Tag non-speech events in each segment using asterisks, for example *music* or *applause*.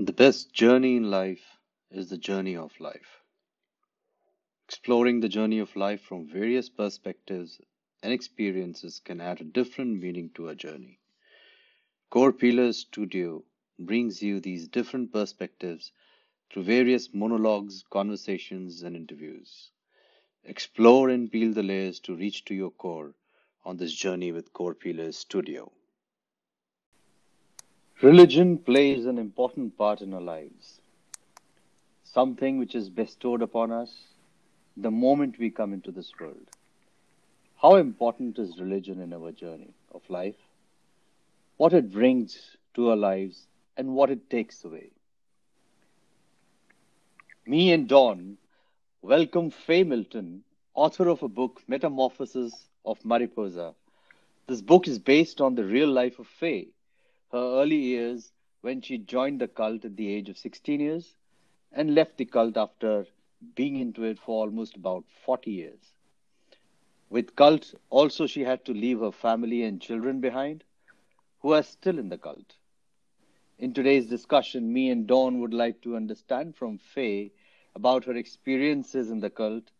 The best journey in life is the journey of life. Exploring the journey of life from various perspectives and experiences can add a different meaning to a journey. Core Pillars Studio brings you these different perspectives through various monologues, conversations, and interviews. Explore and peel the layers to reach to your core on this journey with Core Pillars Studio. Religion plays an important part in our lives, something which is bestowed upon us the moment we come into this world. How important is religion in our journey of life? What it brings to our lives and what it takes away. Me and Dawn welcome Faye Milton, author of a book, Metamorphosis of Mariposa. This book is based on the real life of Faye her early years when she joined the cult at the age of 16 years and left the cult after being into it for almost about 40 years. With cult, also she had to leave her family and children behind, who are still in the cult. In today's discussion, me and Dawn would like to understand from Faye about her experiences in the cult,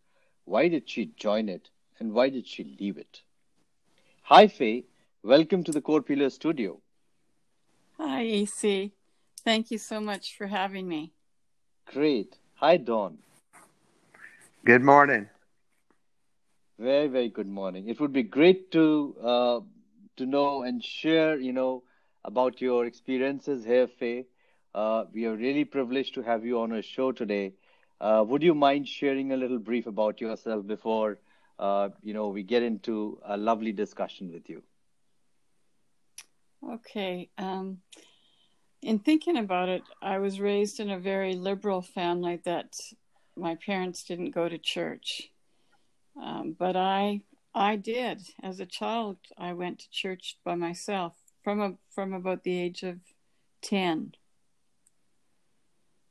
why did she join it, and why did she leave it. Hi, Faye. Welcome to the Core Pillar Studio. Hi, EC. Thank you so much for having me. Great. Hi, Dawn. Good morning. Very, very good morning. It would be great to uh, to know and share, you know, about your experiences here, Faye. Uh, we are really privileged to have you on our show today. Uh, would you mind sharing a little brief about yourself before, uh, you know, we get into a lovely discussion with you? Okay. Um, in thinking about it, I was raised in a very liberal family that my parents didn't go to church. Um, but I I did as a child. I went to church by myself from a, from about the age of ten.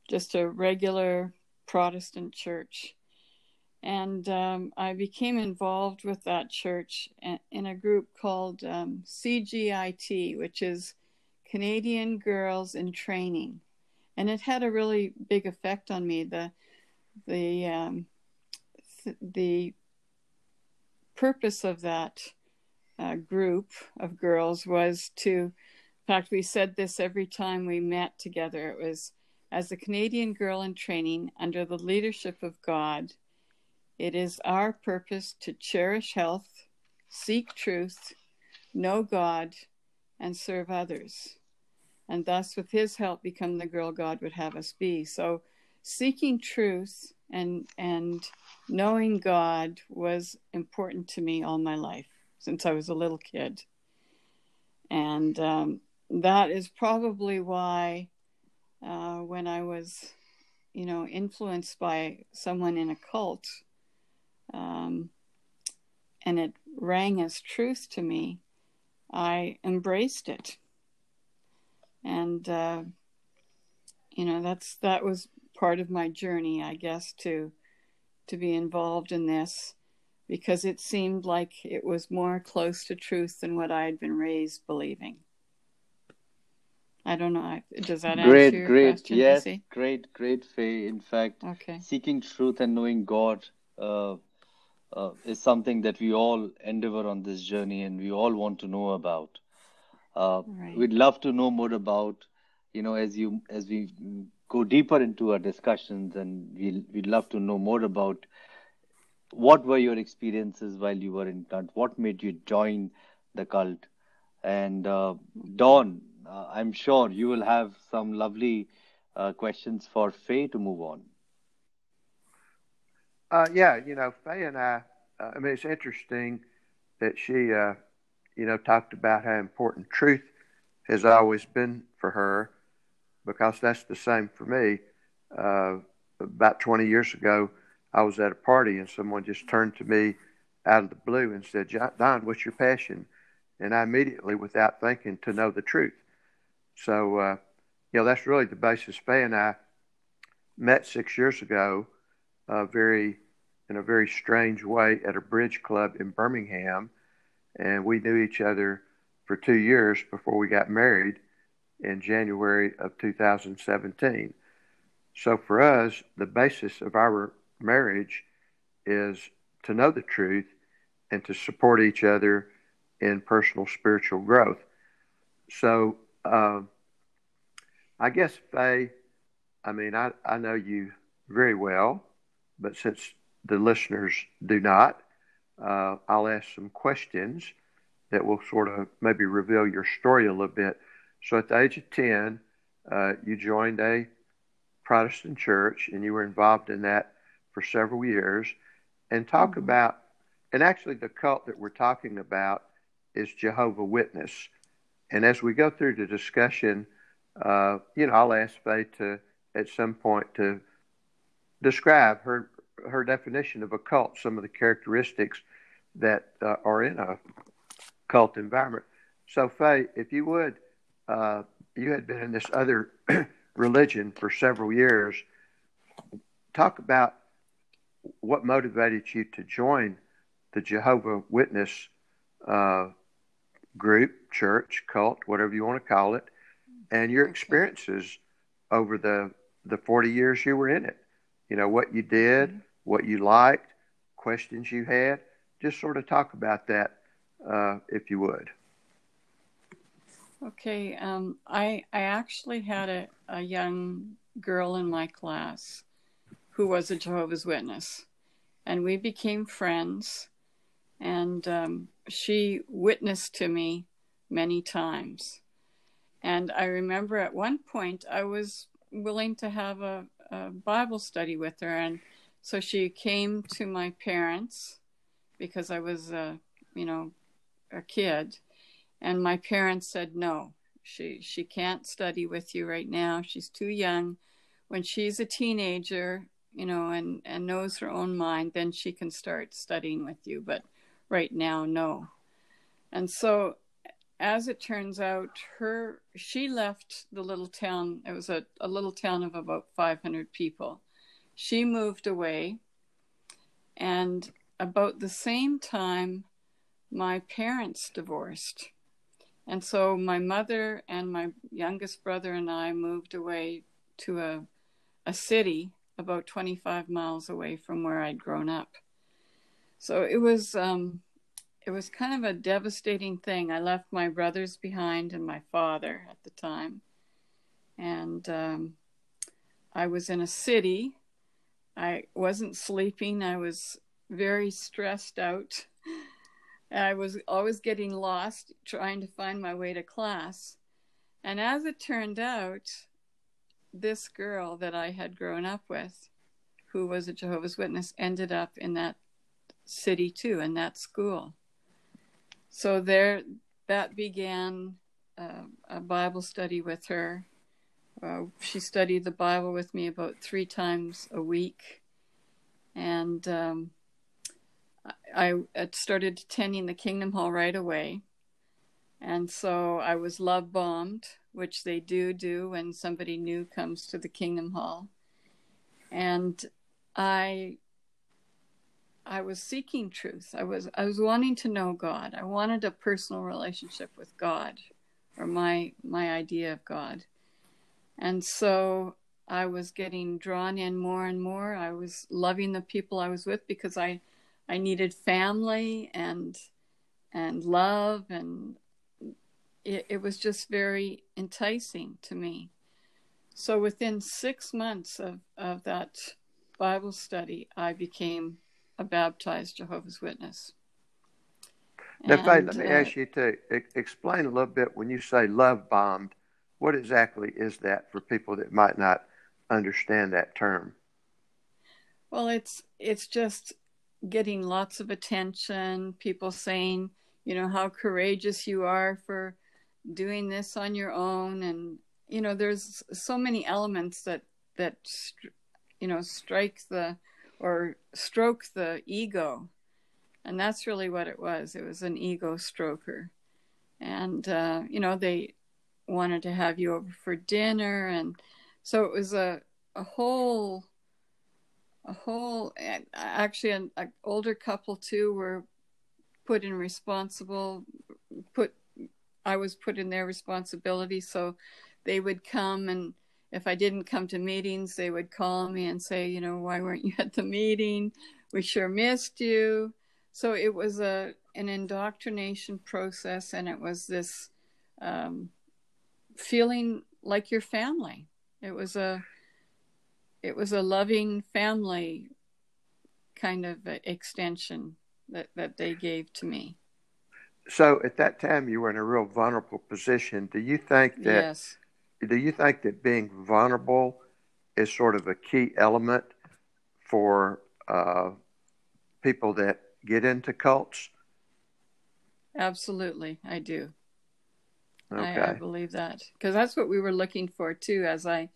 Just a regular Protestant church, and um, I became involved with that church in a group called um, CGIT, which is Canadian Girls in Training, and it had a really big effect on me. the the um, th- The purpose of that uh, group of girls was to, in fact, we said this every time we met together. It was as a Canadian girl in training under the leadership of God it is our purpose to cherish health, seek truth, know God, and serve others, and thus, with His help, become the girl God would have us be. So, seeking truth and and knowing God was important to me all my life since I was a little kid, and um, that is probably why uh, when I was, you know, influenced by someone in a cult um, and it rang as truth to me, I embraced it. And, uh, you know, that's, that was part of my journey, I guess, to, to be involved in this because it seemed like it was more close to truth than what I had been raised believing. I don't know. Does that great, answer your great, question? Yes, great, great, Faye. In fact, okay. seeking truth and knowing God uh, uh, is something that we all endeavor on this journey and we all want to know about. Uh, right. We'd love to know more about, you know, as you as we go deeper into our discussions, and we we'd love to know more about what were your experiences while you were in cult, what made you join the cult, and uh, Dawn, uh, I'm sure you will have some lovely uh, questions for Faye to move on. Uh, yeah, you know, Faye and I, uh, I mean, it's interesting that she, uh, you know, talked about how important truth has always been for her because that's the same for me. Uh, about 20 years ago, I was at a party and someone just turned to me out of the blue and said, Don, what's your passion? And I immediately, without thinking, to know the truth. So, uh, you know, that's really the basis. Faye and I met six years ago uh, very in a very strange way at a bridge club in Birmingham, and we knew each other for two years before we got married. in January of 2017. So for us, the basis of our marriage is to know the truth and to support each other in personal spiritual growth. So uh, I guess, Faye, I mean, I, I know you very well, but since the listeners do not, uh, I'll ask some questions that will sort of maybe reveal your story a little bit. So at the age of 10, uh, you joined a Protestant church and you were involved in that for several years. And talk mm-hmm. about, and actually, the cult that we're talking about is Jehovah Witness. And as we go through the discussion, uh, you know, I'll ask Faye to at some point to describe her her definition of a cult, some of the characteristics that uh, are in a cult environment. So, Faye, if you would, uh, you had been in this other *clears throat* religion for several years. Talk about what motivated you to join the Jehovah Witness uh, group, church, cult, whatever you want to call it, and your experiences over the the 40 years you were in it. You know, what you did, mm-hmm. what you liked, questions you had. Just sort of talk about that, uh, if you would. Okay. Um, I, I actually had a, a young girl in my class who was a Jehovah's Witness, and we became friends. And um, she witnessed to me many times. And I remember at one point I was willing to have a, a Bible study with her. And so she came to my parents because I was, a, you know, a kid. And my parents said, no, she, she can't study with you right now. She's too young. When she's a teenager, you know, and, and knows her own mind, then she can start studying with you. But right now, no. And so as it turns out, her she left the little town. It was a, a little town of about 500 people. She moved away, and about the same time, my parents divorced. And so my mother and my youngest brother and I moved away to a, a city about 25 miles away from where I'd grown up. So it was um, it was kind of a devastating thing. I left my brothers behind and my father at the time. And um, I was in a city. I wasn't sleeping. I was very stressed out. I was always getting lost trying to find my way to class. And as it turned out, this girl that I had grown up with, who was a Jehovah's Witness, ended up in that city too, in that school so there that began uh, a bible study with her. Uh, she studied the bible with me about three times a week. And um, I, I started attending the kingdom hall right away. And so i was love bombed which they do do when somebody new comes to the kingdom hall. And i I was seeking truth. I was I was wanting to know God. I wanted a personal relationship with God or my my idea of God. And so I was getting drawn in more and more. I was loving the people I was with because I I needed family and and love and it, it was just very enticing to me. So within six months of, of that Bible study, I became a baptized Jehovah's Witness. Now, and, Faye, let me uh, ask you to explain a little bit when you say love bombed, what exactly is that for people that might not understand that term? Well, it's it's just getting lots of attention, people saying, you know, how courageous you are for doing this on your own and you know, there's so many elements that that you know strike the or stroke the ego. And that's really what it was. It was an ego stroker. And, uh, you know, they wanted to have you over for dinner. And so it was a, a whole, a whole, actually, an, an older couple too were put in responsible, put, I was put in their responsibility. So they would come and if I didn't come to meetings, they would call me and say, you know, why weren't you at the meeting? We sure missed you. So it was a an indoctrination process, and it was this um, feeling like your family. It was a it was a loving family kind of extension that, that they gave to me. So at that time, you were in a real vulnerable position. Do you think that? Yes. Do you think that being vulnerable is sort of a key element for uh, people that get into cults? Absolutely, I do. Okay. I, I believe that because that's what we were looking for too. As I,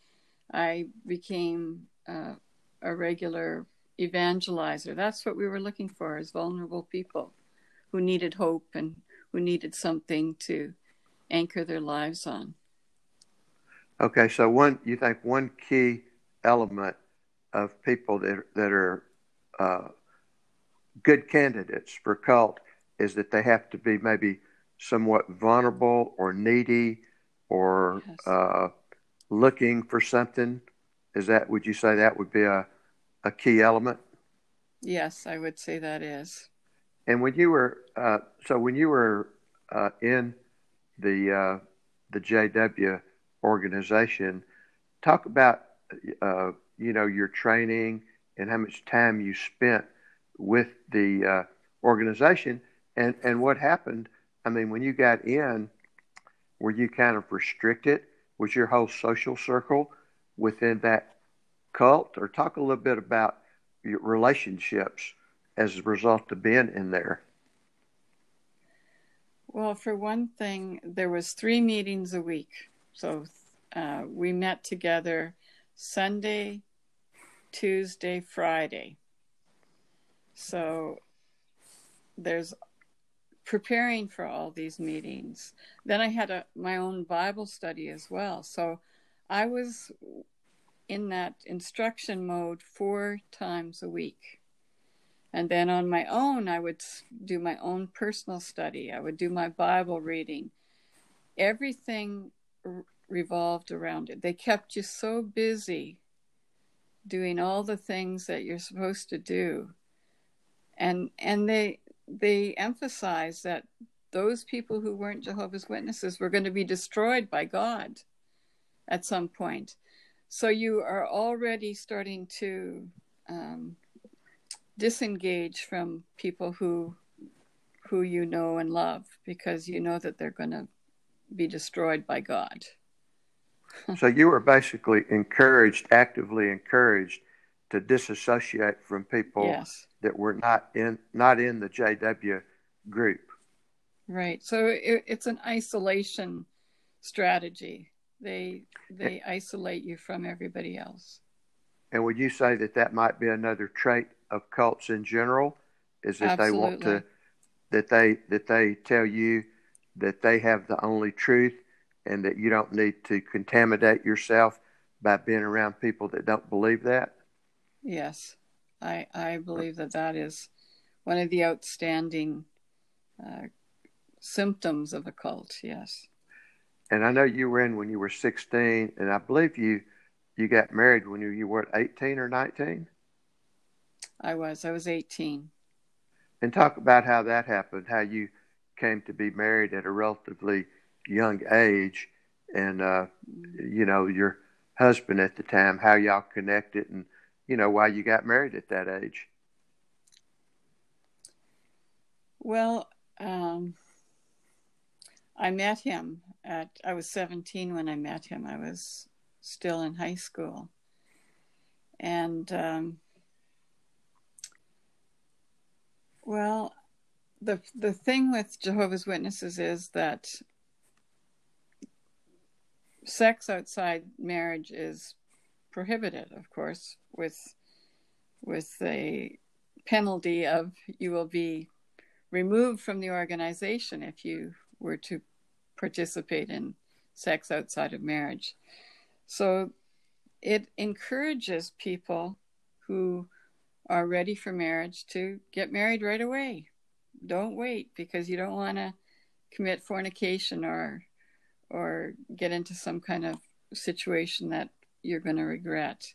I became uh, a regular evangelizer. That's what we were looking for as vulnerable people who needed hope and who needed something to anchor their lives on. Okay, so one you think one key element of people that that are uh, good candidates for cult is that they have to be maybe somewhat vulnerable or needy or Yes. uh, looking for something. Is that would you say that would be a a key element? Yes, I would say that is. And when you were uh, so when you were uh, in the uh, the JW organization, talk about uh, you know your training and how much time you spent with the uh, organization and and what happened. I mean, when you got in, were you kind of restricted? Was your whole social circle within that cult, or talk a little bit about your relationships as a result of being in there? Well, for one thing, there was three meetings a week. So uh, we met together Sunday, Tuesday, Friday. So there's preparing for all these meetings. Then I had a, my own Bible study as well. So I was in that instruction mode four times a week. And then on my own, I would do my own personal study. I would do my Bible reading. Everything revolved around it. They kept you so busy doing all the things that you're supposed to do. And and they they emphasized that those people who weren't Jehovah's Witnesses were going to be destroyed by God at some point. So you are already starting to um, disengage from people who who you know and love because you know that they're going to be destroyed by God. *laughs* So you were basically encouraged, actively encouraged, to disassociate from people Yes, that were not in not in the JW group. right. So it, it's an isolation strategy. They they isolate you from everybody else. And would you say that that might be another trait of cults in general? Is that they want to that they that they tell you that they have the only truth and that you don't need to contaminate yourself by being around people that don't believe that? Yes, I I believe that that is one of the outstanding uh, symptoms of a cult. Yes. And I know you were in when you were 16, and I believe you you got married when you, you were 18 or 19. I was. I was 18. And talk about how that happened, how you came to be married at a relatively young age, and uh, you know your husband at the time, how y'all connected, and you know why you got married at that age. Well, um, I met him at, I was 17 when I met him. I was still in high school. And, um, well, the, the thing with Jehovah's Witnesses is that sex outside marriage is prohibited, of course, with, with a penalty of you will be removed from the organization if you were to participate in sex outside of marriage. So it encourages people who are ready for marriage to get married right away. Don't wait because you don't want to commit fornication or or get into some kind of situation that you're going to regret.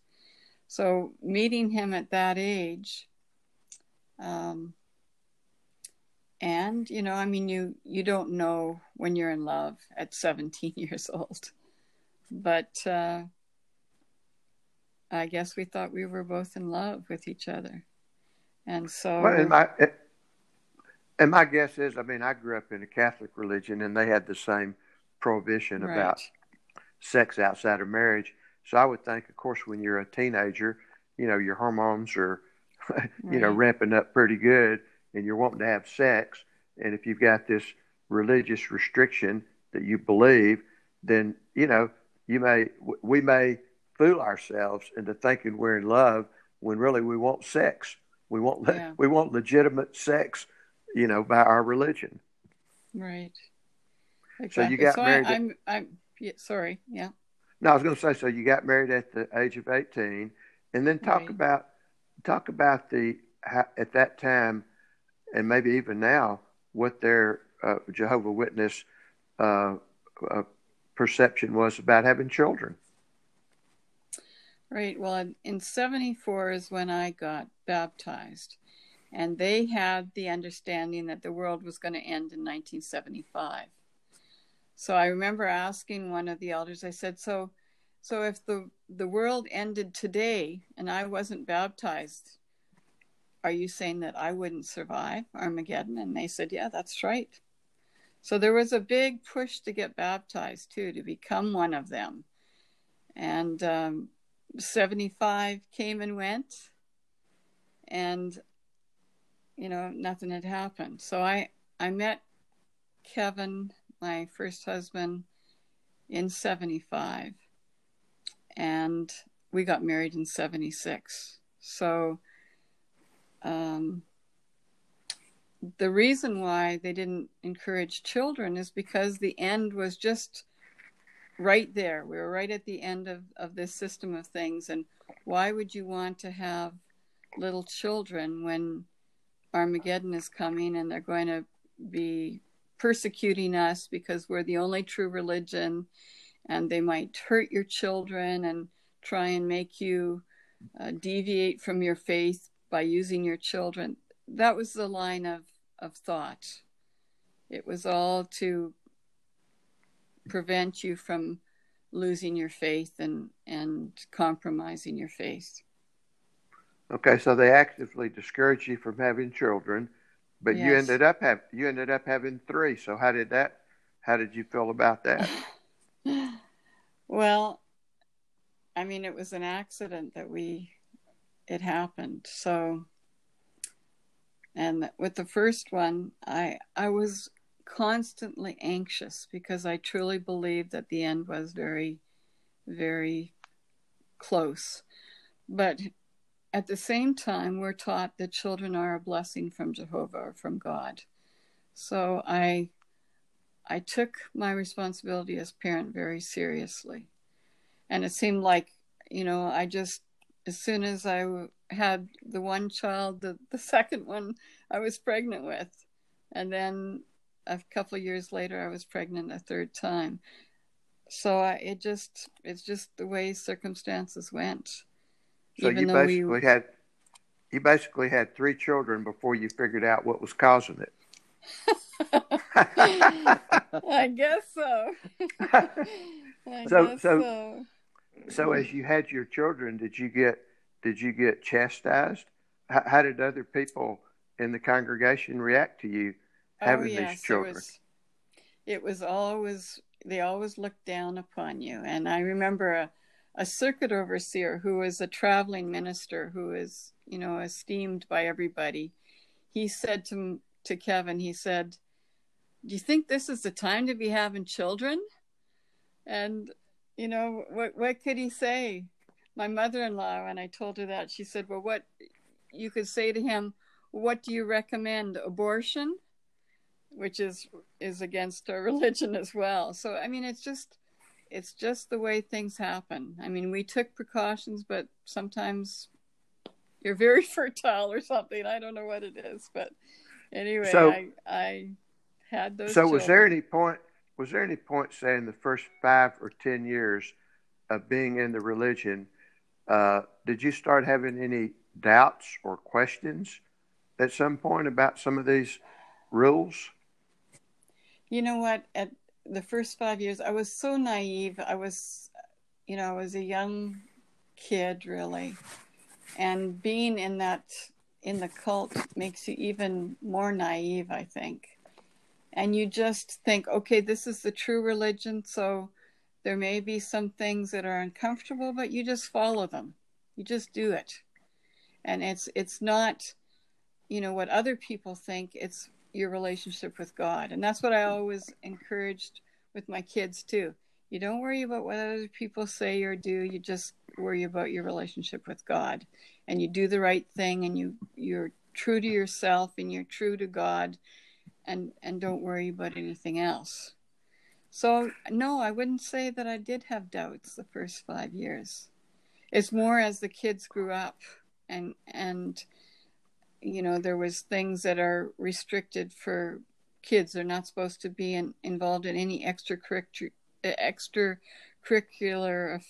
So meeting him at that age, um, and you know, I mean, you you don't know when you're in love at 17 *laughs* years old, but uh, I guess we thought we were both in love with each other, and so. Well, and my and my guess is, I mean, I grew up in a Catholic religion, and they had the same prohibition Right. about sex outside of marriage. So I would think, of course, when you're a teenager, you know, your hormones are, *laughs* you know, ramping up pretty good, and you're wanting to have sex. And if you've got this religious restriction that you believe, then you know, you may we may fool ourselves into thinking we're in love when really we want sex. We want Yeah. we want legitimate sex, you know, by our religion. Right. So you got I, married at- I'm. I'm. Yeah, sorry. Yeah. No, I was going to say, so you got married at the age of eighteen, and then talk Right. about talk about the how, at that time, and maybe even now, what their uh, Jehovah Witness uh, uh, perception was about having children. Right. Well, in- in 74 is when I got baptized. And they had the understanding that the world was going to end in 1975. So I remember asking one of the elders, I said, so so if the the world ended today and I wasn't baptized, are you saying that I wouldn't survive Armageddon? And they said, yeah, that's right. So there was a big push to get baptized too, to become one of them. And um, 75 came and went and you know nothing had happened so i i met kevin my first husband in 75 and we got married in 76 so um the reason why they didn't encourage children is because the end was just right there. We were right at the end of, of this system of things. And why would you want to have little children when Armageddon is coming and they're going to be persecuting us because we're the only true religion and they might hurt your children and try and make you uh, deviate from your faith by using your children? That was the line of, of thought. It was all to prevent you from losing your faith and and compromising your faith. Okay, so they actively discouraged you from having children, but you ended up have you ended up having three. So how did that? How did you feel about that? *laughs* well, I mean, it was an accident that we it happened. So, and with the first one, I I was constantly anxious because I truly believed that the end was very, very close. But at the same time, we're taught that children are a blessing from Jehovah or from God. So I I took my responsibility as parent very seriously. And it seemed like, you know, I just, as soon as I had the one child, the, the *laughs* second one I was pregnant with. And then a couple years later, I was pregnant a third time. So I, it just, it's just the way circumstances went. So Even you though we- basically had you basically had three children before you figured out what was causing it. *laughs* I guess so. *laughs* I So- guess so- so. So as you had your children, did you get did you get chastised? How, how did other people in the congregation react to you oh, having oh, yes, these children? It was, it was always they always looked down upon you. And I remember a, a circuit overseer who was a traveling minister who is, you know, esteemed by everybody. He said to to Kevin, he said, "Do you think this is the time to be having children?" And you know, what what could he say? My mother-in-law, when I told her that, she said, "Well, what you could say to him, what do you recommend? Abortion?" which is is against our *laughs* religion as well. So I mean, it's just it's just the way things happen. I mean, we took precautions, but sometimes you're very *laughs* fertile or something. I don't know what it is, but anyway, So- I I had those. So was there any point was there any point, say, in the first five or ten years of being in the religion, uh, did you start having any doubts or questions at some point about some of these rules? You know what? At the first five years, I was so naive. I was, you know, I was a young kid, really. And being in that, in the cult makes you even more naive, I think. And you just think, okay, this is the true religion. So there may be some things that are uncomfortable, but you just follow them. You just do it. And it's, it's not, you know, what other people think. It's your relationship with God. And that's what I always encouraged with my kids too. You don't worry about what other people say or do. You just worry about your relationship with God. And you do the right thing and you you're true to yourself and you're true to God and and don't worry about anything else. So no, I wouldn't say that I did have doubts the first 5 years. It's more as the kids grew up and and you know there was things that are restricted for kids. They're not supposed to be in, involved in any extracurricular extracurricular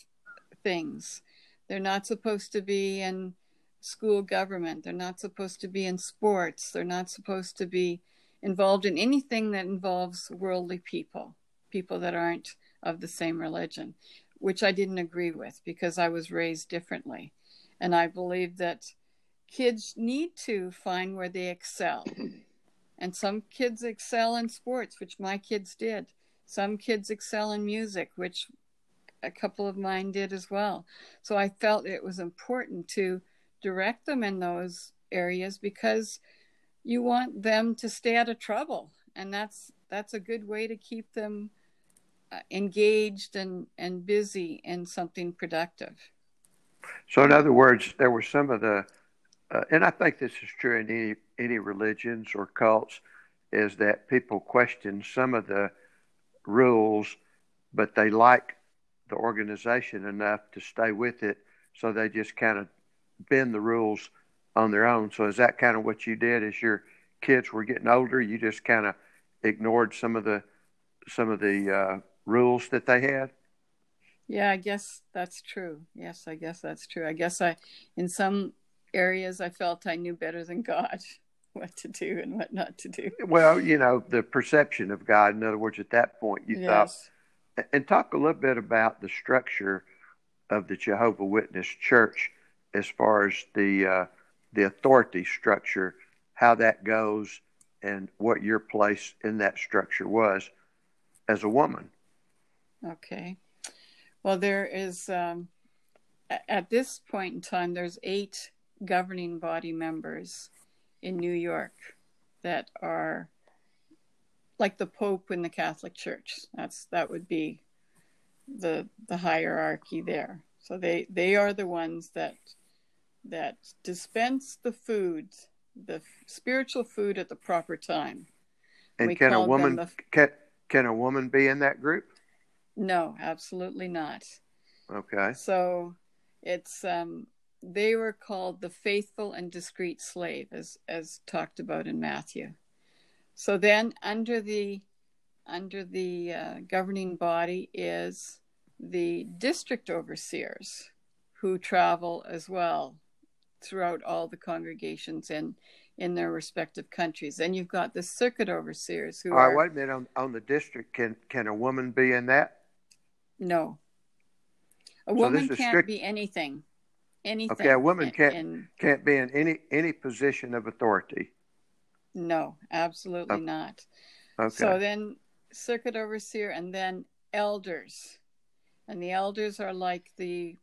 things. They're not supposed to be in school government. They're not supposed to be in sports. They're not supposed to be involved in anything that involves worldly people people that aren't of the same religion which i didn't agree with because i was raised differently. And i believe that kids need to find where they excel. *clears throat* And some kids excel in sports, which my kids did. Some kids excel in music, which a couple of mine did as well. So I felt it was important to direct them in those areas because you want them to stay out of trouble and that's that's a good way to keep them uh, engaged and and busy in something productive so in other words there were some of the uh, and I think this is true in any any religions or cults, is that people question some of the rules, but they like the organization enough to stay with it, so they just kind of bend the rules on their own. So is that kind of what you did as your kids were getting older? You just kind of ignored some of the some of the uh, rules that they had. Yeah, I guess that's true. Yes, I guess that's true. I guess I, in some areas I felt I knew better than God *laughs* what to do and what not to do. Well, you know, the perception of God, in other words, at that point, you yes. thought, and talk a little bit about the structure of the Jehovah Witness Church as far as the uh, the authority structure, how that goes, and what your place in that structure was as a woman. Okay. Well, there is um, at this point in time, there's eight governing body members in New York that are like the Pope in the Catholic Church. That's that would be the the hierarchy there. So they they are the ones that that dispense the food, the spiritual food at the proper time. And we can a woman the, can can a woman be in that group? No, absolutely not. Okay. So it's um they were called the faithful and discreet slave as as talked about in Matthew. So then under the under the uh, governing body is the district overseers who travel as well throughout all the congregations in in their respective countries. Then you've got the circuit overseers who All right, are, wait a minute on, on the district can can a woman be in that? No. A so woman can't strict... be anything anything. Okay, a woman can't in, can't be in any any position of authority. No, absolutely not. Okay. So then circuit overseer and then elders. And the elders are like the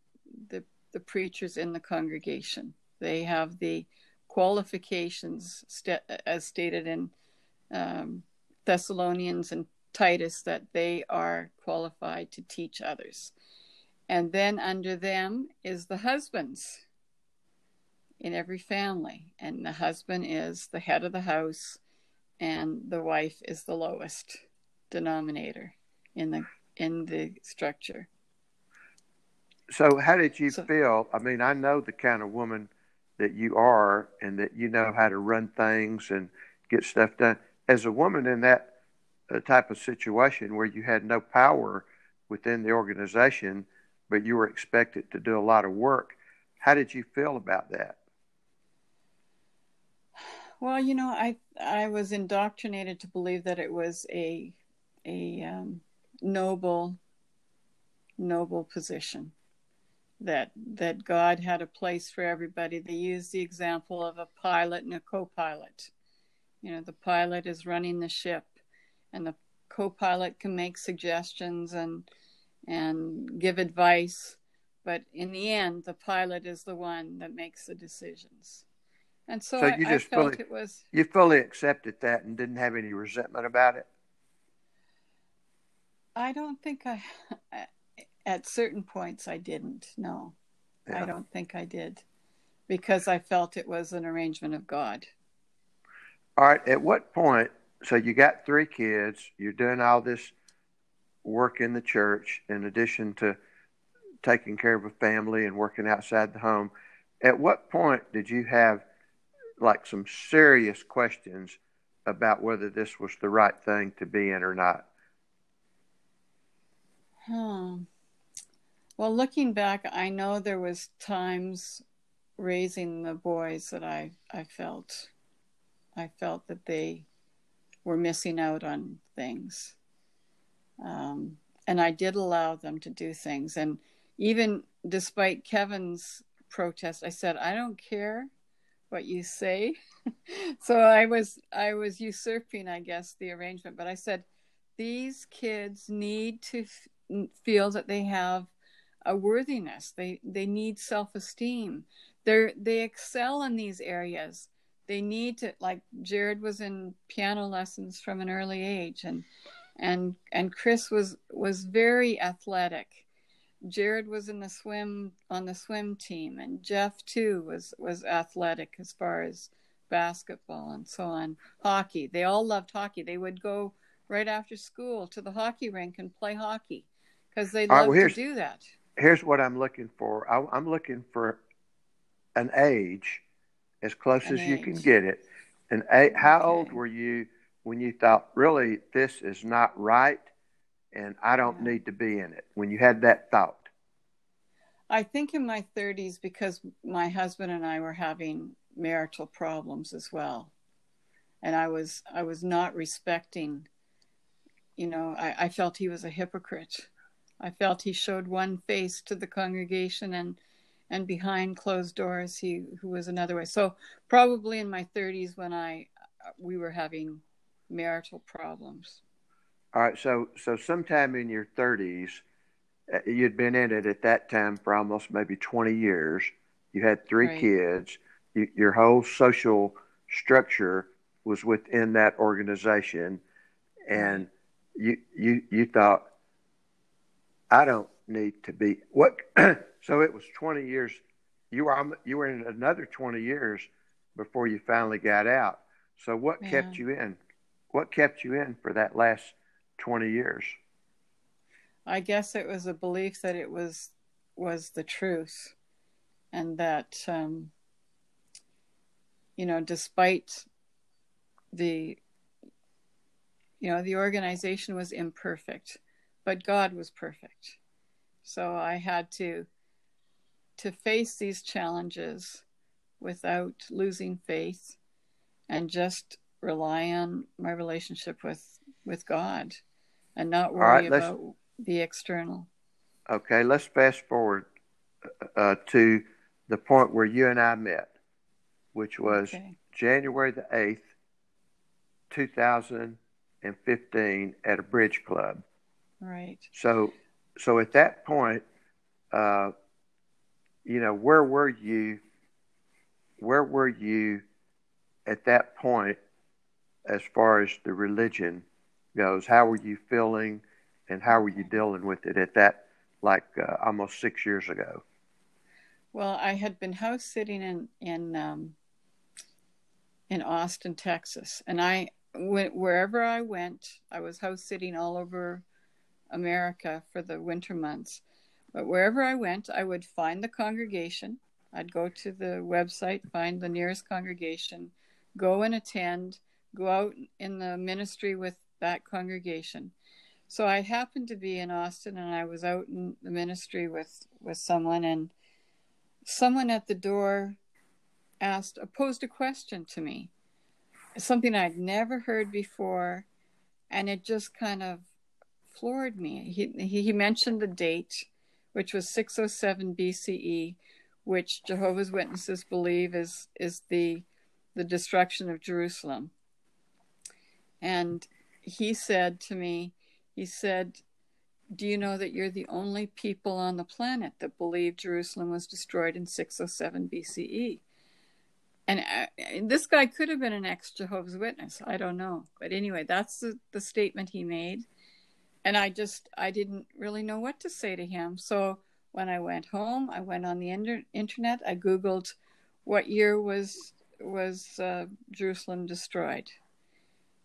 the the preachers in the congregation. They have the qualifications st- as stated in um, Thessalonians and Titus that they are qualified to teach others. And then under them is the husbands in every family. And the husband is the head of the house, and the wife is the lowest denominator in the in the structure. So how did you so, feel? I mean, I know the kind of woman that you are and that you know how to run things and get stuff done. As a woman in that uh, type of situation where you had no power within the organization, but you were expected to do a lot of work. How did you feel about that? Well, you know, I I was indoctrinated to believe that it was a a um, noble noble position that that God had a place for everybody. They used the example of a pilot and a co-pilot. You know, the pilot is running the ship, and the co-pilot can make suggestions and and give advice, but in the end, the pilot is the one that makes the decisions. And so, so you I, just I felt fully, it was. You fully accepted that and didn't have any resentment about it. I don't think I, at certain points, I didn't. No, yeah. I don't think I did, because I felt it was an arrangement of God. All right. At what point? So you got three kids. You're doing all this work in the church, in addition to taking care of a family and working outside the home. At what point did you have like some serious questions about whether this was the right thing to be in or not? Hmm. Well, looking back, I know there was times raising the boys that I, I felt I felt that they were missing out on things. Um, and I did allow them to do things. And even despite Kevin's protest, I said, I don't care what you say. *laughs* so I was I was usurping, I guess, the arrangement. But I said, these kids need to f- feel that they have a worthiness. They they need self esteem. They they excel in these areas. They need to like Jared was in piano lessons from an early age, and and and Chris was was very athletic. Jared was in the swim on the swim team, and Jeff too was was athletic as far as basketball and so on. Hockey, they all loved hockey. They would go right after school to the hockey rink and play hockey because they loved right, well, to do that. Here's what I'm looking for. I, am looking for an age as close an as age. you can get it. And how okay. old were you when you thought, really, this is not right? and I don't need to be in it. When you had that thought, I think in my 30s because my husband and I were having marital problems as well, and I was I was not respecting. You know, I, I felt he was a hypocrite. I felt he showed one face to the congregation and and behind closed doors he who was another way. So probably in my 30s when I we were having marital problems. All right, so so sometime in your 30s, uh, you'd been in it at that time for almost maybe 20 years. You had three right. kids. You, your whole social structure was within that organization, and you you you thought, I don't need to be what. *clears throat* so it was 20 years. You were you were in another 20 years before you finally got out. So what yeah. kept you in? What kept you in for that last 20 years? I guess it was a belief that it was was the truth, and that um, you know, despite the you know the organization was imperfect, but God was perfect. So I had to to face these challenges without losing faith and just rely on my relationship with with God and not worry right, about the external. Okay, let's fast forward uh, to the point where you and I met, which was okay. January the 8th, 2015 at a bridge club. Right. So, so at that point, uh, you know, where were you? Where were you at that point as far as the religion goes. How were you feeling, and how were you dealing with it at that, like uh, almost six years ago? Well, I had been house sitting in in um, in Austin, Texas, and I went wherever I went. I was house sitting all over America for the winter months, but wherever I went, I would find the congregation. I'd go to the website, find the nearest congregation, go and attend, go out in the ministry with that congregation. So I happened to be in Austin and I was out in the ministry with, with someone and someone at the door asked, posed a question to me, something I'd never heard before. And it just kind of floored me. He, he mentioned the date, which was 607 BCE, which Jehovah's Witnesses believe is, is the, the destruction of Jerusalem. And he said to me, he said, Do you know that you're the only people on the planet that believe Jerusalem was destroyed in 607 BCE? And uh, this guy could have been an ex Jehovah's Witness. I don't know. But anyway, that's the, the statement he made. And I just, I didn't really know what to say to him. So when I went home, I went on the inter- internet, I Googled what year was was uh, Jerusalem destroyed.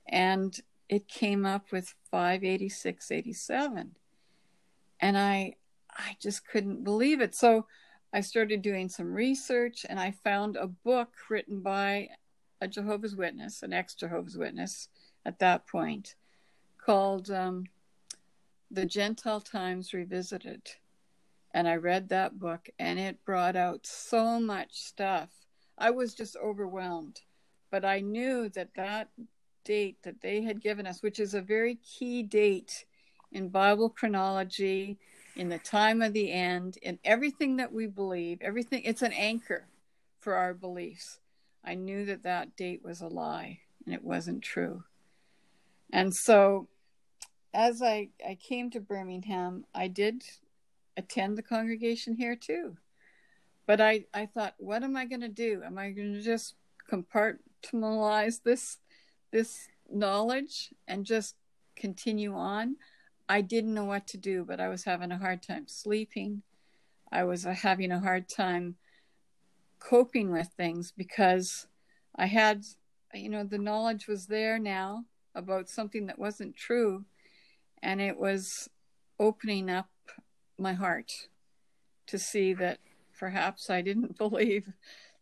And it came up with 586.87. And I I just couldn't believe it. So I started doing some research and I found a book written by a Jehovah's Witness, an ex Jehovah's Witness at that point, called um, The Gentile Times Revisited. And I read that book and it brought out so much stuff. I was just overwhelmed. But I knew that that date that they had given us, which is a very key date in Bible chronology, in the time of the end, in everything that we believe, everything, it's an anchor for our beliefs. I knew that that date was a lie and it wasn't true. And so as I, I came to Birmingham, I did attend the congregation here too. But I, I thought, what am I going to do? Am I going to just compartmentalize this this knowledge and just continue on. I didn't know what to do, but I was having a hard time sleeping. I was uh, having a hard time coping with things because I had, you know, the knowledge was there now about something that wasn't true, and it was opening up my heart to see that perhaps I didn't *laughs* believe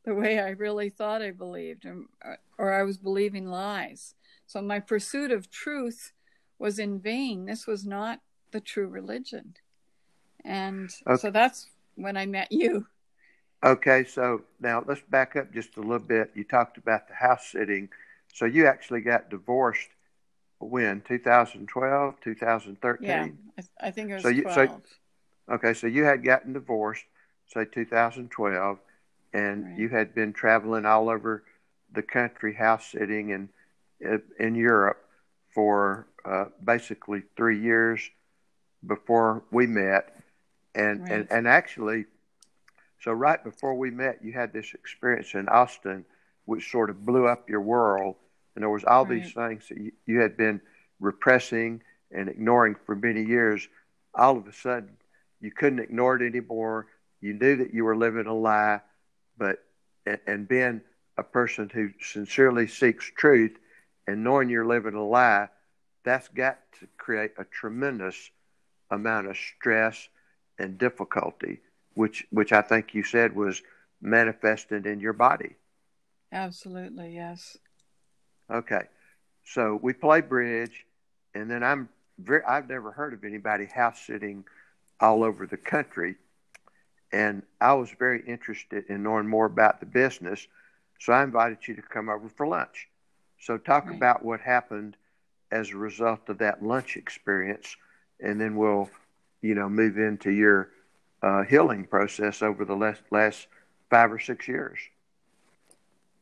the way I really thought I believed, or, uh, or I was believing lies. So my pursuit of truth was in vain. This was not the true religion. And okay. so that's when I met you. Okay, so now let's back up just a little bit. You talked about the house sitting. So you actually got divorced when? 2012, 2013? Yeah, I, think it was so you, 12. So, okay, so you had gotten divorced, say 2012 and right. you had been traveling all over the country house sitting in in Europe for uh, basically three years before we met, and, right. and and actually, so right before we met, you had this experience in Austin, which sort of blew up your world, and there was all right. these things that you, you had been repressing and ignoring for many years. All of a sudden, you couldn't ignore it anymore. You knew that you were living a lie but and being a person who sincerely seeks truth and knowing you're living a lie, that's got to create a tremendous amount of stress and difficulty, which which I think you said was manifested in your body. Absolutely, yes. Okay, so we play bridge, and then I'm very. I've never heard of anybody house sitting all over the country and I was very interested in knowing more about the business. So I invited you to come over for lunch. So talk right. about what happened as a result of that lunch experience, and then we'll, you know, move into your uh, healing process over the last last five or six years.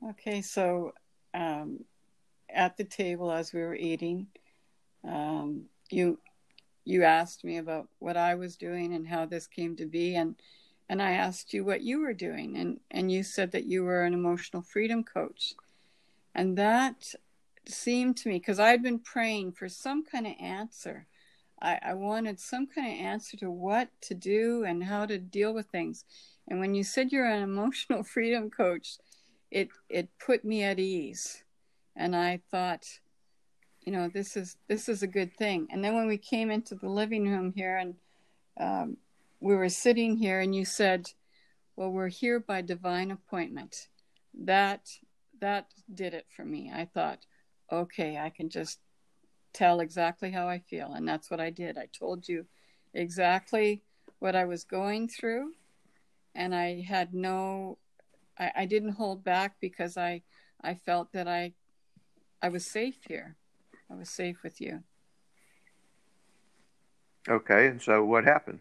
Okay, so um, at the table as we were eating, um, you you asked me about what I was doing and how this came to be, and and I asked you what you were doing, and, and you said that you were an emotional freedom coach. And that seemed to me, because I'd been praying for some kind of answer. I, I wanted some kind of answer to what to do and how to deal with things. And when you said you're an emotional *laughs* freedom coach, it it put me at ease. And I thought, you know, this is this is a good thing. And then when we came into the living room here and um, we were sitting here and you said, "Well, we're here by divine appointment." That that did it for me. I thought, "Okay, I can just tell exactly how I feel. And that's what I did. I told you exactly what I was going through. And I had no, I, I didn't hold back because I, I felt that I, I was safe here. I was safe with you. Okay. And so what happened?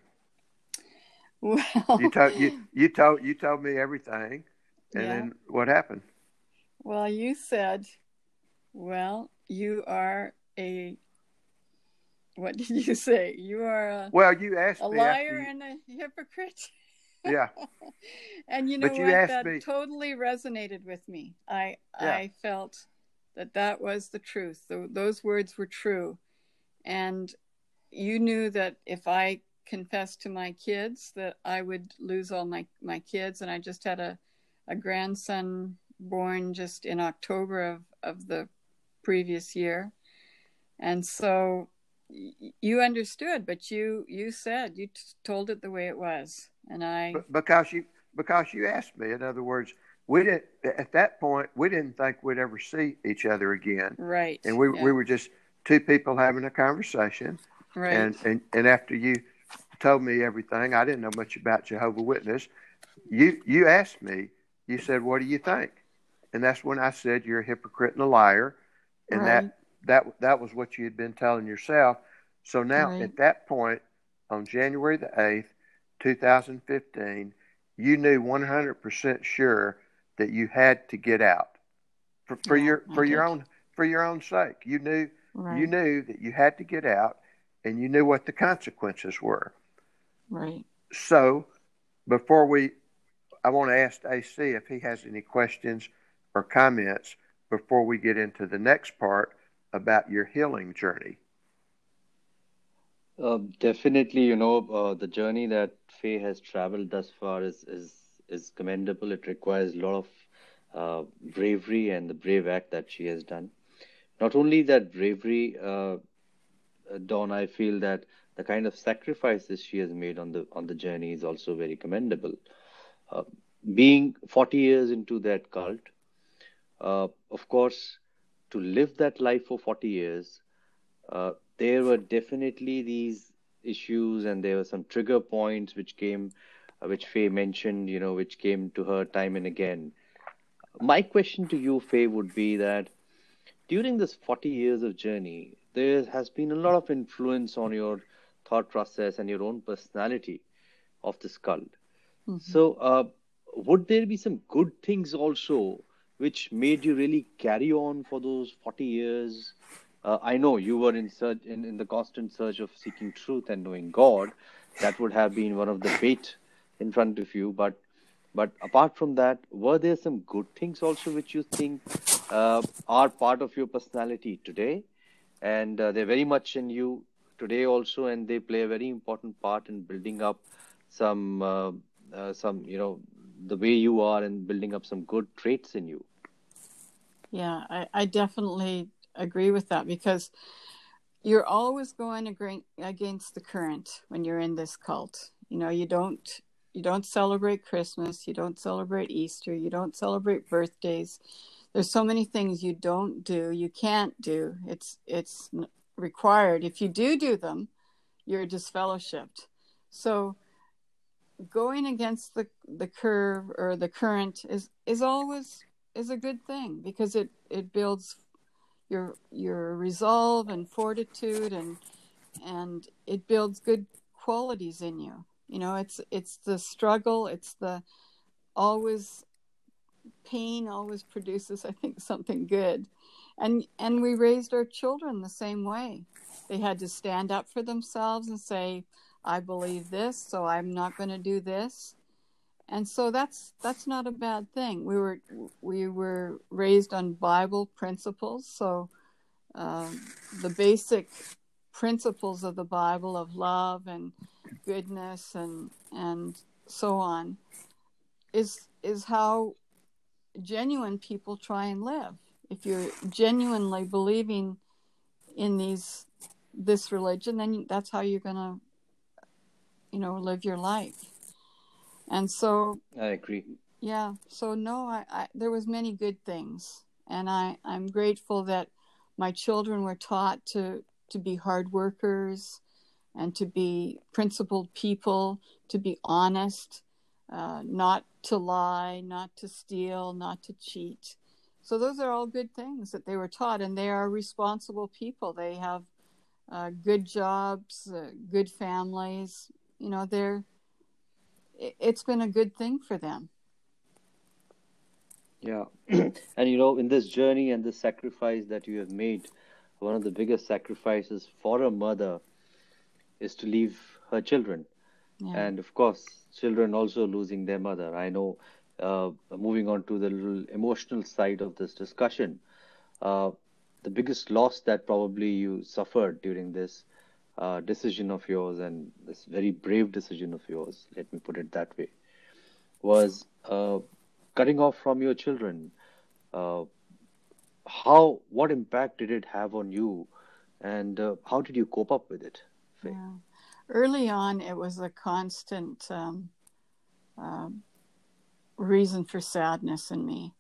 Well, You told you *laughs* you told you told me everything, and Yeah. then what happened? well, you said, well, you are a, what did you say? You are a, Well, you asked a me. liar you- and a hypocrite. yeah. *laughs* and you know But you what? That me- totally resonated with me. I Yeah. I felt that that was the truth. Th those words were true, and you knew that if I confessed to my kids, that I would lose all my my kids. And I just had a a grandson born just in October of of the previous year, and so you understood, but you you said you t- told it the way it was, and I because you because you asked me. In other words, we didn't at that point we didn't think we'd ever see each other again, right, and we yeah, we were just two people having a conversation. right, And, and and after you told me everything, I didn't know much about Jehovah Witness. You you asked me. You said, "What do you think?" And that's when I said, "You're a hypocrite and a liar," and right, that that that was what you had been telling yourself. So now Right. at that point, on January the eighth, two thousand fifteen, you knew one hundred percent sure that you had to get out for, for Yeah, your I for your own for your own sake. You knew right, you knew that you had to get out, and you knew what the consequences were. Right. So, before we, I want to ask AC if he has any questions or comments before we get into the next part about your healing journey. Um, definitely, you know, uh, the journey that Faye has traveled thus far is is is commendable. It requires a lot of uh, bravery and the brave act that she has done. Not only that bravery, uh, uh, Don, I feel that the kind of sacrifices she has made on the on the journey is also very commendable. Uh, being 40 years into that cult, uh, of course, to live that life for 40 years, uh, there were definitely these issues, and there were some trigger points which came, uh, which Faye mentioned, you know, which came to her time and again. My question to you, Faye, would be that during this 40 years of journey, there has been a lot of influence on your thought process and your own personality of this cult. Mhm. So, uh, would there be some good things also which made you really carry on for those 40 years? Uh, I know you were in search in, in the constant search of seeking truth and knowing God. That would have been one of the bait in front of you. But but apart from that, were there some good things also which you think uh, are part of your personality today? And uh, they're very much in you today also, and they play a very important part in building up some uh, uh, some you know the way you are and building up some good traits in you. Yeah, I, I definitely agree with that because you're always going against the current when you're in this cult. You know, you don't you don't celebrate Christmas, you don't celebrate Easter, you don't celebrate birthdays. There's so many things you don't do, you can't do. It's it's required. If you do do them, you're disfellowshipped. So going against the the curve or the current is is always is a good thing because it it builds your your resolve and fortitude and and it builds good qualities in you you know it's it's the struggle it's the always pain always produces i think something good and and we raised our children the same way. They had to stand up for themselves and say i believe this so i'm not going to do this. And so that's that's not a bad thing. We were we were raised on bible principles. So um, the basic principles of the bible of love and goodness and and so on is is how genuine people try and live if you're genuinely believing in these this religion then that's how you're going to you know live your life and so I agree. yeah so no I, I there was many good things and i i'm grateful that my children were taught to to be hard workers and to be principled people, to be honest, uh, not to lie, not to steal, not to cheat. So those are all good things that they were taught, and they are responsible people. They have uh, good jobs, uh, good families. You know, they're. It's been a good thing for them. Yeah, *clears throat* and you know, in this journey and this sacrifice that you have made, one of the biggest sacrifices for a mother is to leave her children. Yeah. And of course, children also losing their mother. I know, uh, moving on to the little emotional side of this discussion, uh, the biggest loss that probably you suffered during this uh, decision of yours and this very brave decision of yours, let me put it that way, was uh, cutting off from your children. Uh, how, what impact did it have on you, and uh, how did you cope up with it? Yeah. Early on, it was a constant um, uh, reason for sadness in me.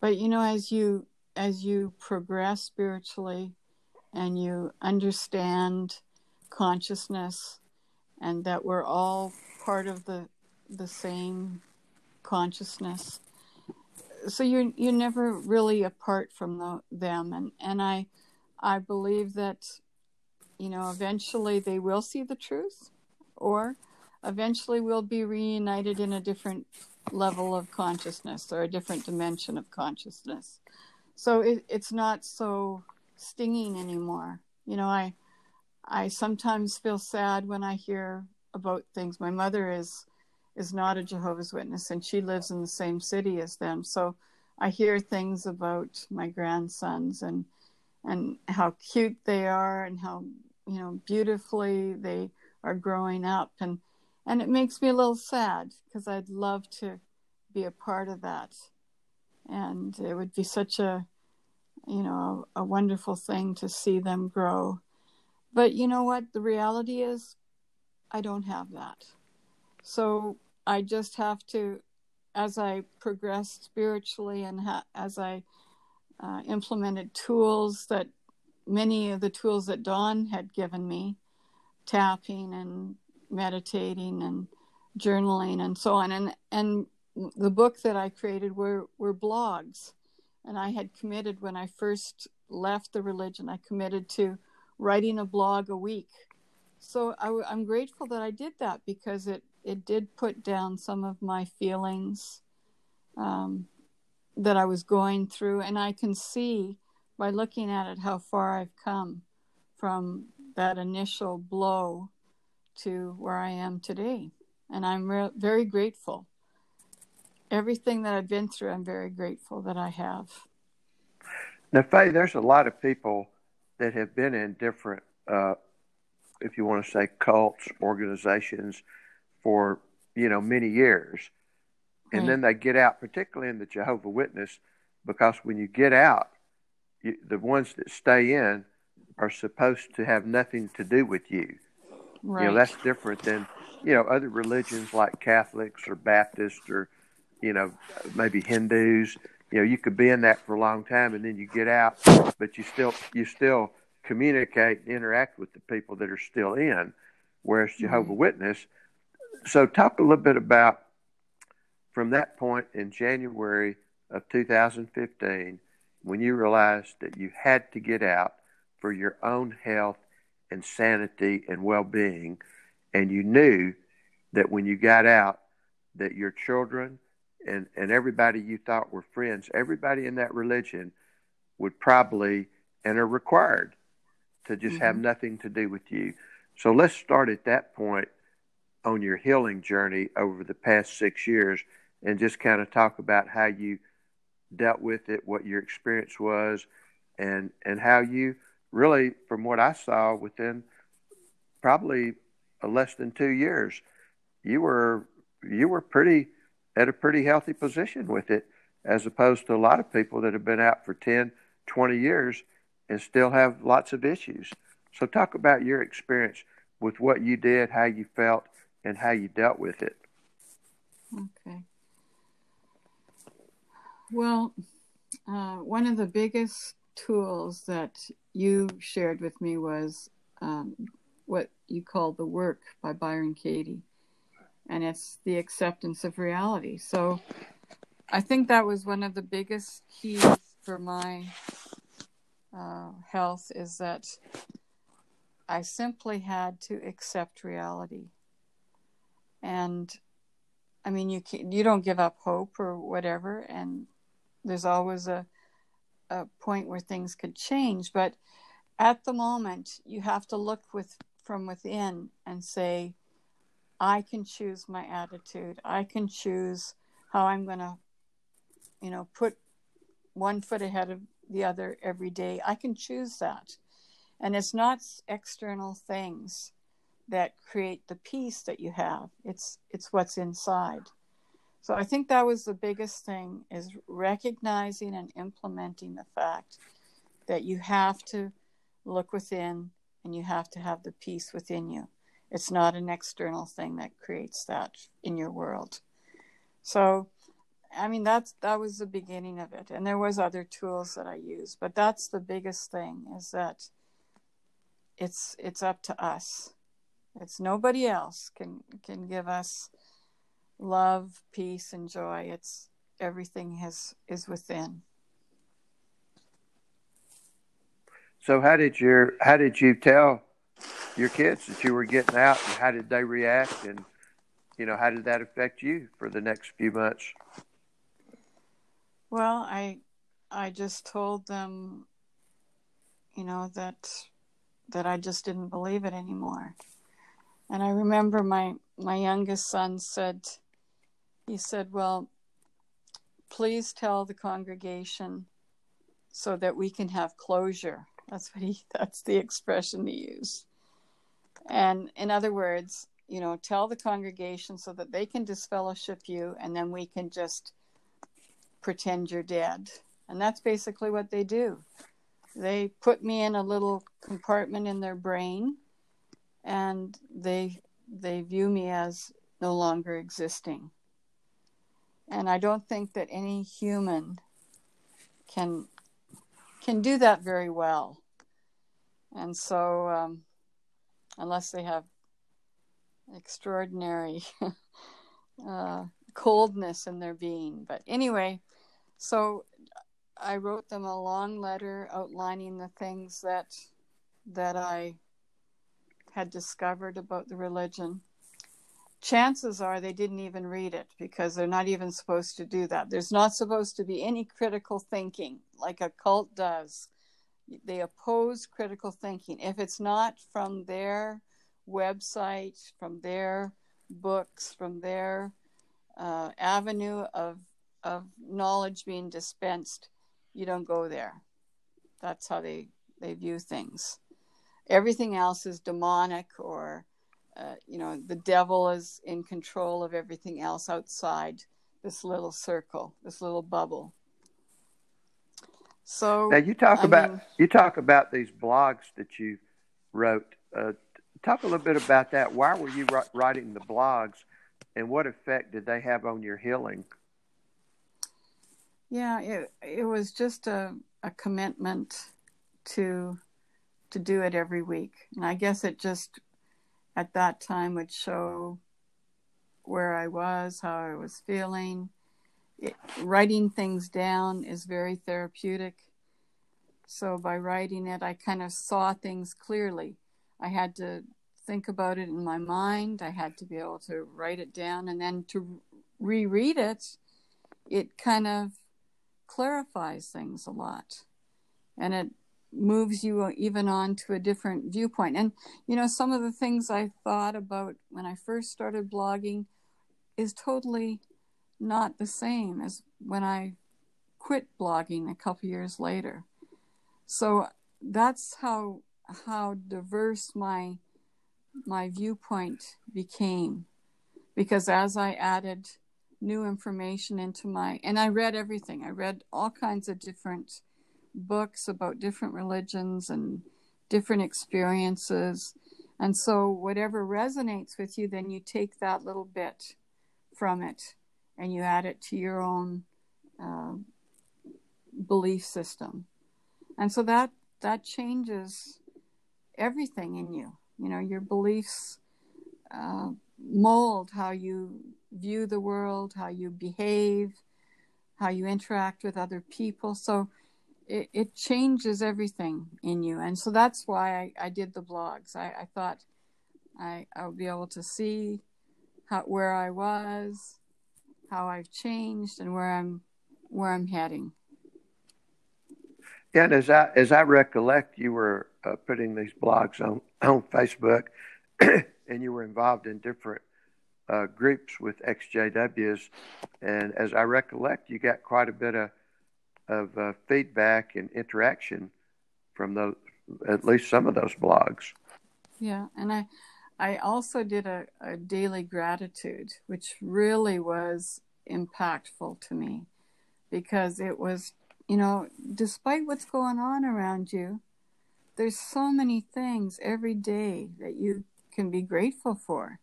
But you know, as you as you progress spiritually, and you understand consciousness, and that we're all part of the the same consciousness, so you're you're never really apart from the, them, and and I I believe that you know, eventually they will see the truth, or eventually we'll be reunited in a different level of consciousness or a different dimension of consciousness. So it, it's not so stinging anymore. You know, I I sometimes feel sad when I hear about things. My mother is is not a Jehovah's Witness and she lives in the same city as them. So I hear things about my grandsons and and how cute they are and how you know beautifully they are growing up and and it makes me a little sad because I'd love to be a part of that. And it would be such a you know a, a wonderful thing to see them grow. But you know what? The reality is I don't have that. So I just have to as I progressed spiritually and ha- as I uh, implemented tools that many of the tools that Don had given me, tapping and meditating and journaling and so on. And and the book that I created were were blogs, and I had committed when I first left the religion. I committed to writing a blog a week. So I, am grateful that I did that because it it did put down some of my feelings um, that I was going through, and I can see by looking at it how far I've come from that initial blow to where I am today. And I'm re- very grateful. Everything that I've been through, I'm very grateful that I have. Now, Faye, there's a lot of people that have been in different, uh, if you want to say, cults, organizations for, you know, many years. And then they get out, particularly in the Jehovah Witness, because when you get out, you, the ones that stay in are supposed to have nothing to do with you. Right. You know, that's different than, you know, other religions like Catholics or Baptists or, you know, maybe Hindus. You know, you could be in that for a long time and then you get out, but you still you still communicate and interact with the people that are still in. Whereas Jehovah mm-hmm. Witness. So talk a little bit about from that point in January of 2015 when you realized that you had to get out for your own health and sanity and well-being and you knew that when you got out that your children and, and everybody you thought were friends everybody in that religion would probably and are required to just mm-hmm. have nothing to do with you so let's start at that point on your healing journey over the past six years and just kind of talk about how you dealt with it, what your experience was, and and how you really, from what I saw, within probably less than two years, you were you were pretty at a pretty healthy position with it, as opposed to a lot of people that have been out for 10, 20 years and still have lots of issues. So, talk about your experience with what you did, how you felt, and how you dealt with it. Okay. Well, uh, one of the biggest tools that you shared with me was um, what you call the work by Byron Katie, and it's the acceptance of reality. So I think that was one of the biggest keys for my uh, health is that I simply had to accept reality. And I mean, you can, you don't give up hope or whatever, and there's always a a point where things could change. But at the moment, you have to look with from within and say, I can choose my attitude. I can choose how I'm going to, you know, put one foot ahead of the other every day. I can choose that. And it's not external things that create the peace that you have. It's it's what's inside. So I think that was the biggest thing is recognizing and implementing the fact that you have to look within and you have to have the peace within you. It's not an external thing that creates that in your world. So I mean that's that was the beginning of it. And there was other tools that I used, but that's the biggest thing is that it's it's up to us. It's nobody else can can give us love, peace and joy. It's everything has is within. So how did your how did you tell your kids that you were getting out and how did they react and you know how did that affect you for the next few months? Well, I I just told them you know that that I just didn't believe it anymore. And I remember my my youngest son said he said, "Well, please tell the congregation so that we can have closure." That's what he *laughs* that's the expression he used. And in other words, you know, tell the congregation so that they can disfellowship you and then we can just pretend you're dead. And that's basically what they do. They put me in a little compartment in their brain and they they view me as no longer existing. And I don't think that any human can can do that very well. And so, um, unless they have extraordinary *laughs* uh, coldness in their being, but anyway, so I wrote them a long letter outlining the things that that I had discovered about the religion. Chances are they didn't even read it because they're not even supposed to do that. There's not supposed to be any critical thinking like a cult does. They oppose critical thinking. If it's not from their website, from their books, from their uh, avenue of of knowledge being dispensed, you don't go there. That's how they they view things. Everything else is demonic, or uh, you know, the devil is in control of everything else outside this little circle, this little bubble. So now you talk I about mean, you talk about these blogs that you wrote. Uh, talk a little bit about that. Why were you writing the blogs, and what effect did they have on your healing? Yeah, it it was just a a commitment to to do it every week, and I guess it just at that time would show where I was, how I was feeling. It, writing things down is very therapeutic. So by writing it, I kind of saw things clearly. I had to think about it in my mind. I had to be able to write it down and then to reread it, it kind of clarifies things a lot and it moves you even on to a different viewpoint. And you know some of the things i thought about when i first started blogging is totally not the same as when i quit blogging a couple years later. So that's how how diverse my my viewpoint became. Because as i added new information into my and I read everything. I read all kinds of different books about different religions and different experiences. And so whatever resonates with you, then you take that little bit from it and you add it to your own uh, belief system. and so that that changes everything in you. You know, your beliefs uh, mold how you view the world, how you behave, how you interact with other people. So it, it changes everything in you. And so that's why I, I did the blogs. I, I thought I, I would be able to see how, where I was, how I've changed, and where I'm where I'm heading. Yeah, and as I as I recollect, you were uh, putting these blogs on on Facebook, *clears throat* and you were involved in different uh, groups with XJWs. And as I recollect, you got quite a bit of of uh, feedback and interaction from those, at least some of those blogs. Yeah, and I I also did a, a daily gratitude, which really was impactful to me because it was, you know, despite what's going on around you, there's so many things every day that you can be grateful for.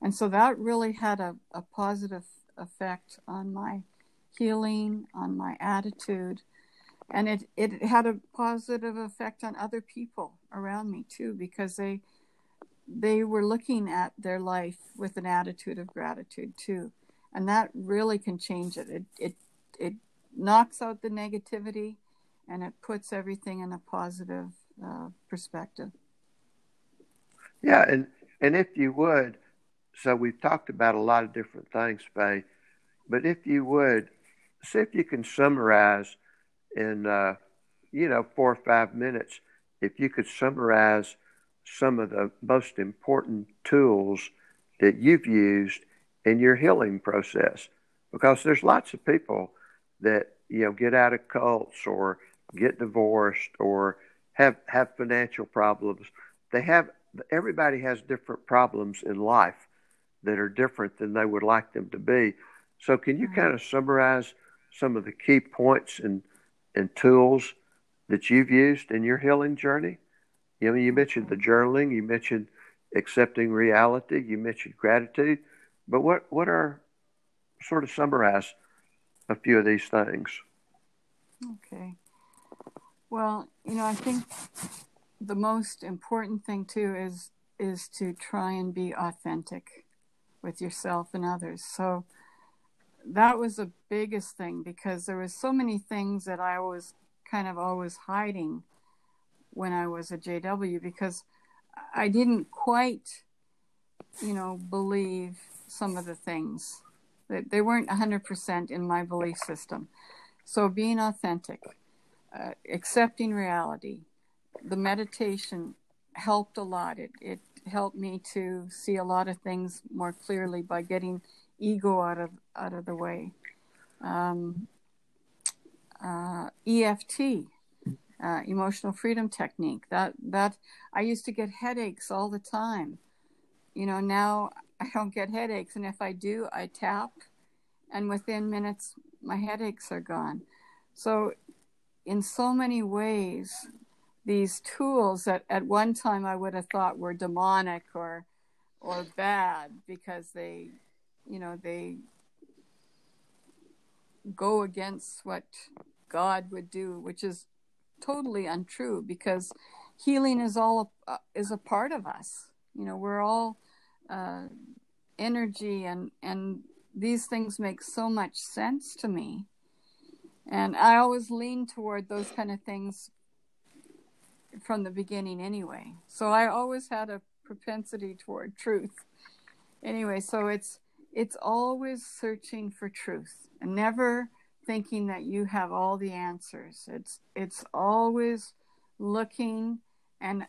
And so that really had a, a positive effect on my healing, on my attitude. And it, it had a positive effect on other people around me too, because they they were looking at their life with an attitude of gratitude too. And that really can change it. It it it knocks out the negativity and it puts everything in a positive uh, perspective. Yeah, and and if you would, so we've talked about a lot of different things, Faye, but if you would, see if you can summarize in, uh, you know, four or five minutes, if you could summarize some of the most important tools that you've used in your healing process. Because there's lots of people that, you know, get out of cults or get divorced or have, have financial problems. They have, everybody has different problems in life that are different than they would like them to be. So, can you kind of summarize some of the key points and, and tools that you've used in your healing journey? You know, you mentioned the journaling, you mentioned accepting reality, you mentioned gratitude, but what, what are sort of summarize a few of these things? Okay. Well, you know, I think the most important thing too is is to try and be authentic with yourself and others. So that was the biggest thing because there was so many things that I was kind of always hiding when I was a JW because I didn't quite, you know, believe some of the things that they weren't 100% in my belief system. So being authentic, uh, accepting reality, the meditation helped a lot. It, it helped me to see a lot of things more clearly by getting ego out of out of the way. Um, uh, EFT, uh, emotional freedom technique. That that I used to get headaches all the time. You know, now I don't get headaches, and if I do, I tap, and within minutes my headaches are gone. So, in so many ways, these tools that at one time I would have thought were demonic or or bad because they you know they go against what God would do, which is totally untrue because healing is all uh, is a part of us. You know, we're all uh, energy, and and these things make so much sense to me. And I always lean toward those kind of things from the beginning, anyway. So I always had a propensity toward truth. Anyway, so it's it's always searching for truth and never thinking that you have all the answers. It's it's always looking and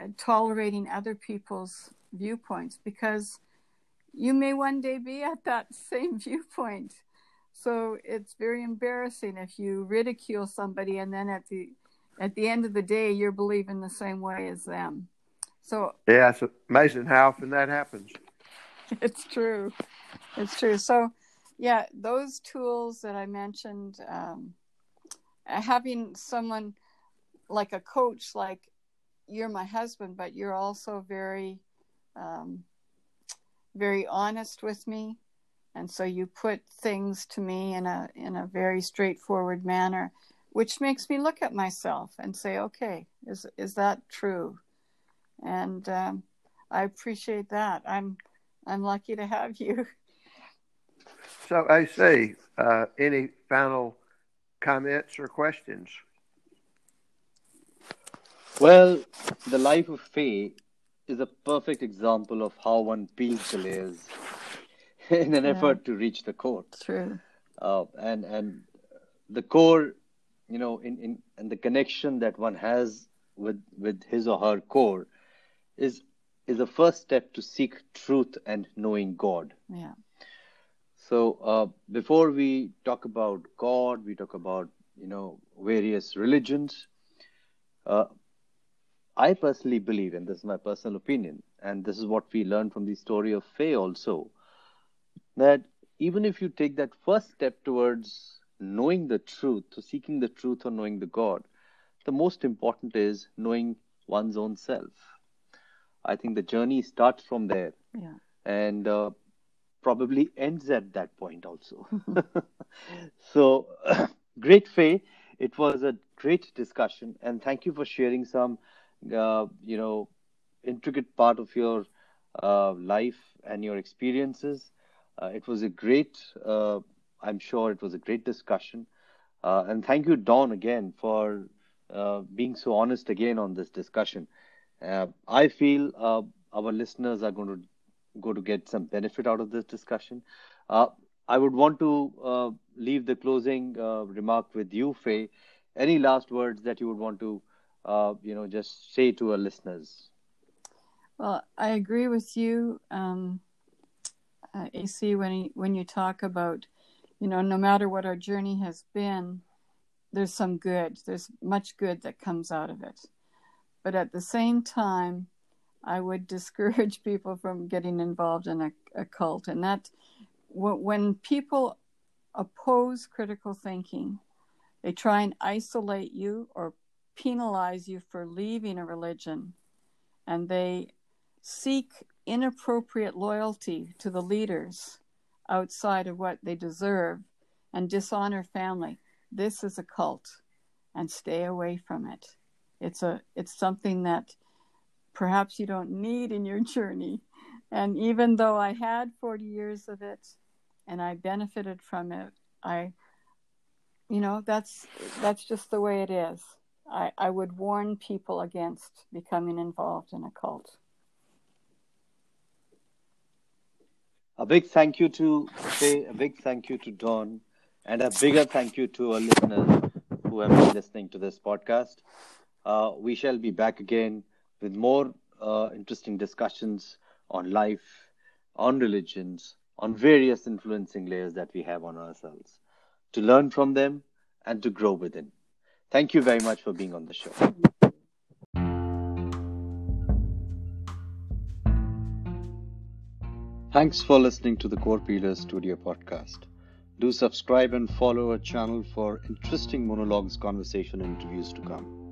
uh, tolerating other people's viewpoints because you may one day be at that *laughs* same viewpoint. So it's very embarrassing if you ridicule somebody and then at the at the end of the day you're believing the same way as them. So Yeah, it's amazing how often that happens. *laughs* It's true. It's true. So, yeah, those tools that I mentioned, um, having someone like a coach, like you're my husband, but you're also very, um, very honest with me, and so you put things to me in a in a very straightforward manner. which makes me look at myself and say, okay, is is that true? And um, I appreciate that. I'm I'm lucky to have *laughs* you. So, AC, uh, any final comments or questions? Well, the life of Faye is a perfect example of how one peels the layers *laughs* in an yeah. effort to reach the core. True. Uh, and and the core, you know, in, in and the connection that one has with with his or her core is is a first step to seek truth and knowing God. Yeah. So uh, before we talk about God, we talk about you know various religions. Uh, I personally believe, and this is my personal opinion, and this is what we learn from the story of Faye also, that even if you take that first step towards knowing the truth, to seeking the truth or knowing the God, the most important is knowing one's own self. I think the journey starts from there. Yeah. And uh, probably ends at that point also. *laughs* *laughs* so, *clears throat* great, Faye. It was a great discussion, and thank you for sharing some, uh, you know, intricate part of your uh, life and your experiences. Uh, it was a great, uh, I'm sure it was a great discussion. Uh, and thank you, Don, again, for uh, being so honest again on this discussion. Uh, I feel uh, our listeners are going to go to get some benefit out of this discussion. I would want to leave the closing remark with you, Faye. Any last words that you would want to, you know, just say to our listeners? Well, I agree with you. Um, uh, AC when he, when you talk about, you know, no matter what our journey has been, there's some good. There's much good that comes out of it. But at the same time, I would *laughs* discourage people from getting involved in a, a cult. And that when people oppose critical thinking, they try and isolate you or penalize you for leaving a religion. And they seek inappropriate loyalty to the leaders outside of what they deserve and dishonor family. This is a cult and stay away from it. It's a it's something that perhaps you don't need in your *laughs* journey. And even though I had 40 years of it and I benefited from it, I you know, that's that's just the way it is. I, I would warn people against becoming involved in a cult. A big thank you to say a big thank you to Don, and a bigger thank you to our listeners who have been listening to this podcast. Uh, we shall be back again with more uh, interesting discussions on life, on religions, on various influencing layers that we have on ourselves, to learn from them and to grow within. Thank you very much for being on the show. Thanks for listening to the Core Peelers Studio podcast. Do subscribe and follow our channel for interesting monologues, conversation, and interviews to come.